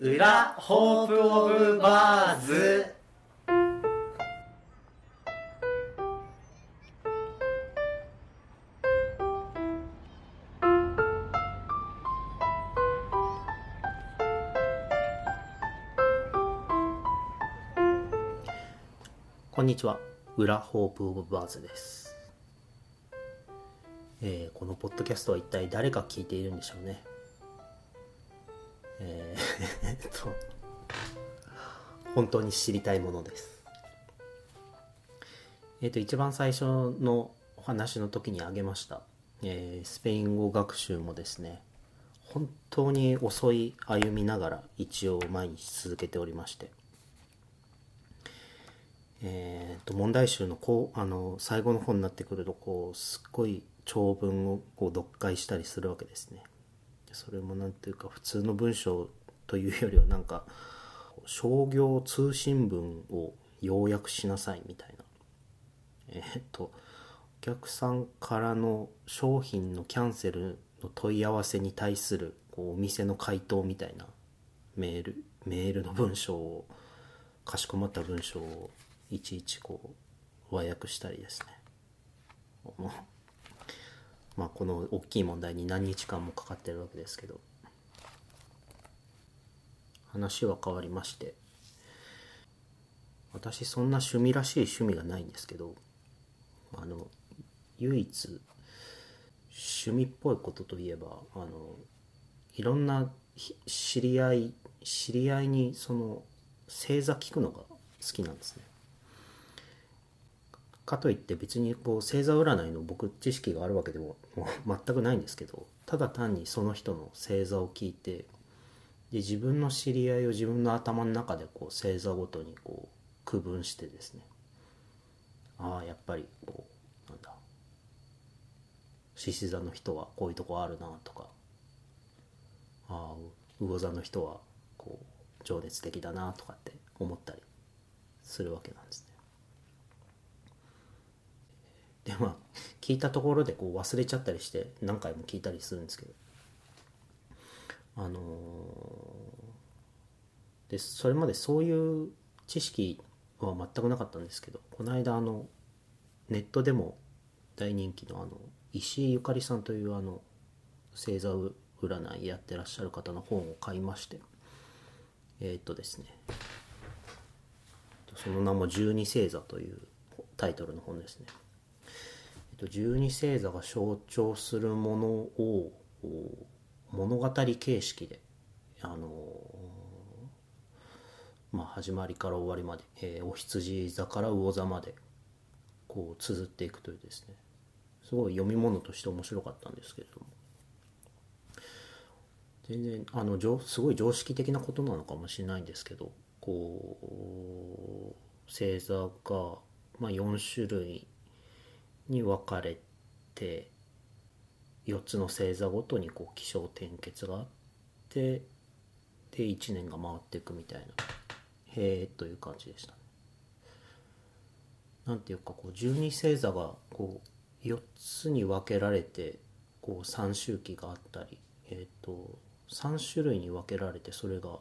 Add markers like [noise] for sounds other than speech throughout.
裏ホープオブバーズ。こんにちは。裏ホープオブバーズです、えーこのポッドキャストは一体誰が聞いているんでしょうね。えー [laughs] っと本当に知りたいものです。えっ、と一番最初のお話の時に挙げました、えースペイン語学習もですね本当に遅い歩みながら一応毎日続けておりまして。えー、と問題集のこうあの最後の方になってくるとこうすっごい長文をこう読解したりするわけですね。それもなんていうか普通の文章というよりはなんか商業通信文を要約しなさいみたいな。えっとお客さんからの商品のキャンセルの問い合わせに対するこうお店の回答みたいなメールメールの文章をかしこまった文章をいちいちこう和訳したりですね。まあこの大きい問題に何日間もかかってるわけですけど。話は変わりまして。私そんな趣味らしい趣味がないんですけど。あの唯一趣味っぽいことといえばあのいろんな知り合い知り合いにその星座聞くのが好きなんですね。かといって別にこう星座占いの僕知識があるわけでも全くないんですけどただ単にその人の星座を聞いてで自分の知り合いを自分の頭の中でこう星座ごとにこう区分してですね。ああやっぱりこうなんだ獅子座の人はこういうとこあるなとかああ魚座の人はこう情熱的だなとかって思ったりするわけなんですね。でまあ聞いたところでこう忘れちゃったりして何回も聞いたりするんですけどあのーでそれまでそういう知識は全くなかったんですけどこの間あのネットでも大人気のあの石井ゆかりさんというあの星座占いやってらっしゃる方の本を買いましてえーっとですねその名も「十二星座」というタイトルの本ですね。十二星座が象徴するものを物語形式であのまあ始まりから終わりまで、えーお羊座から魚座までこう綴っていくというですね。すごい読み物として面白かったんですけれども。全然あのすごい常識的なことなのかもしれないんですけどこう星座が、まあ、4種類に分かれて4つの星座ごとにこう起承転結があってで1年が回っていくみたいなへえという感じでしたね。なんていうかこう12星座がこう4つに分けられてこう3周期があったり、えー、と3種類に分けられてそれが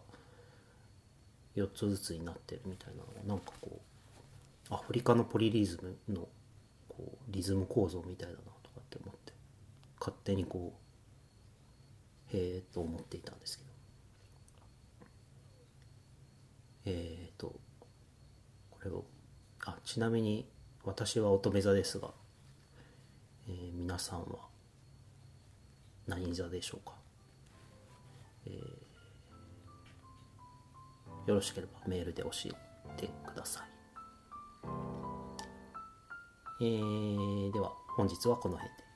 4つずつになってるみたいなのがなんかこうアフリカのポリリズムのリズム構造みたいだなとかって思って勝手にこうへえと思っていたんですけど。えーとこれをあちなみに私は乙女座ですが、えー皆さんは何座でしょうか、えーよろしければメールで教えてください、えーでは本日はこの辺で。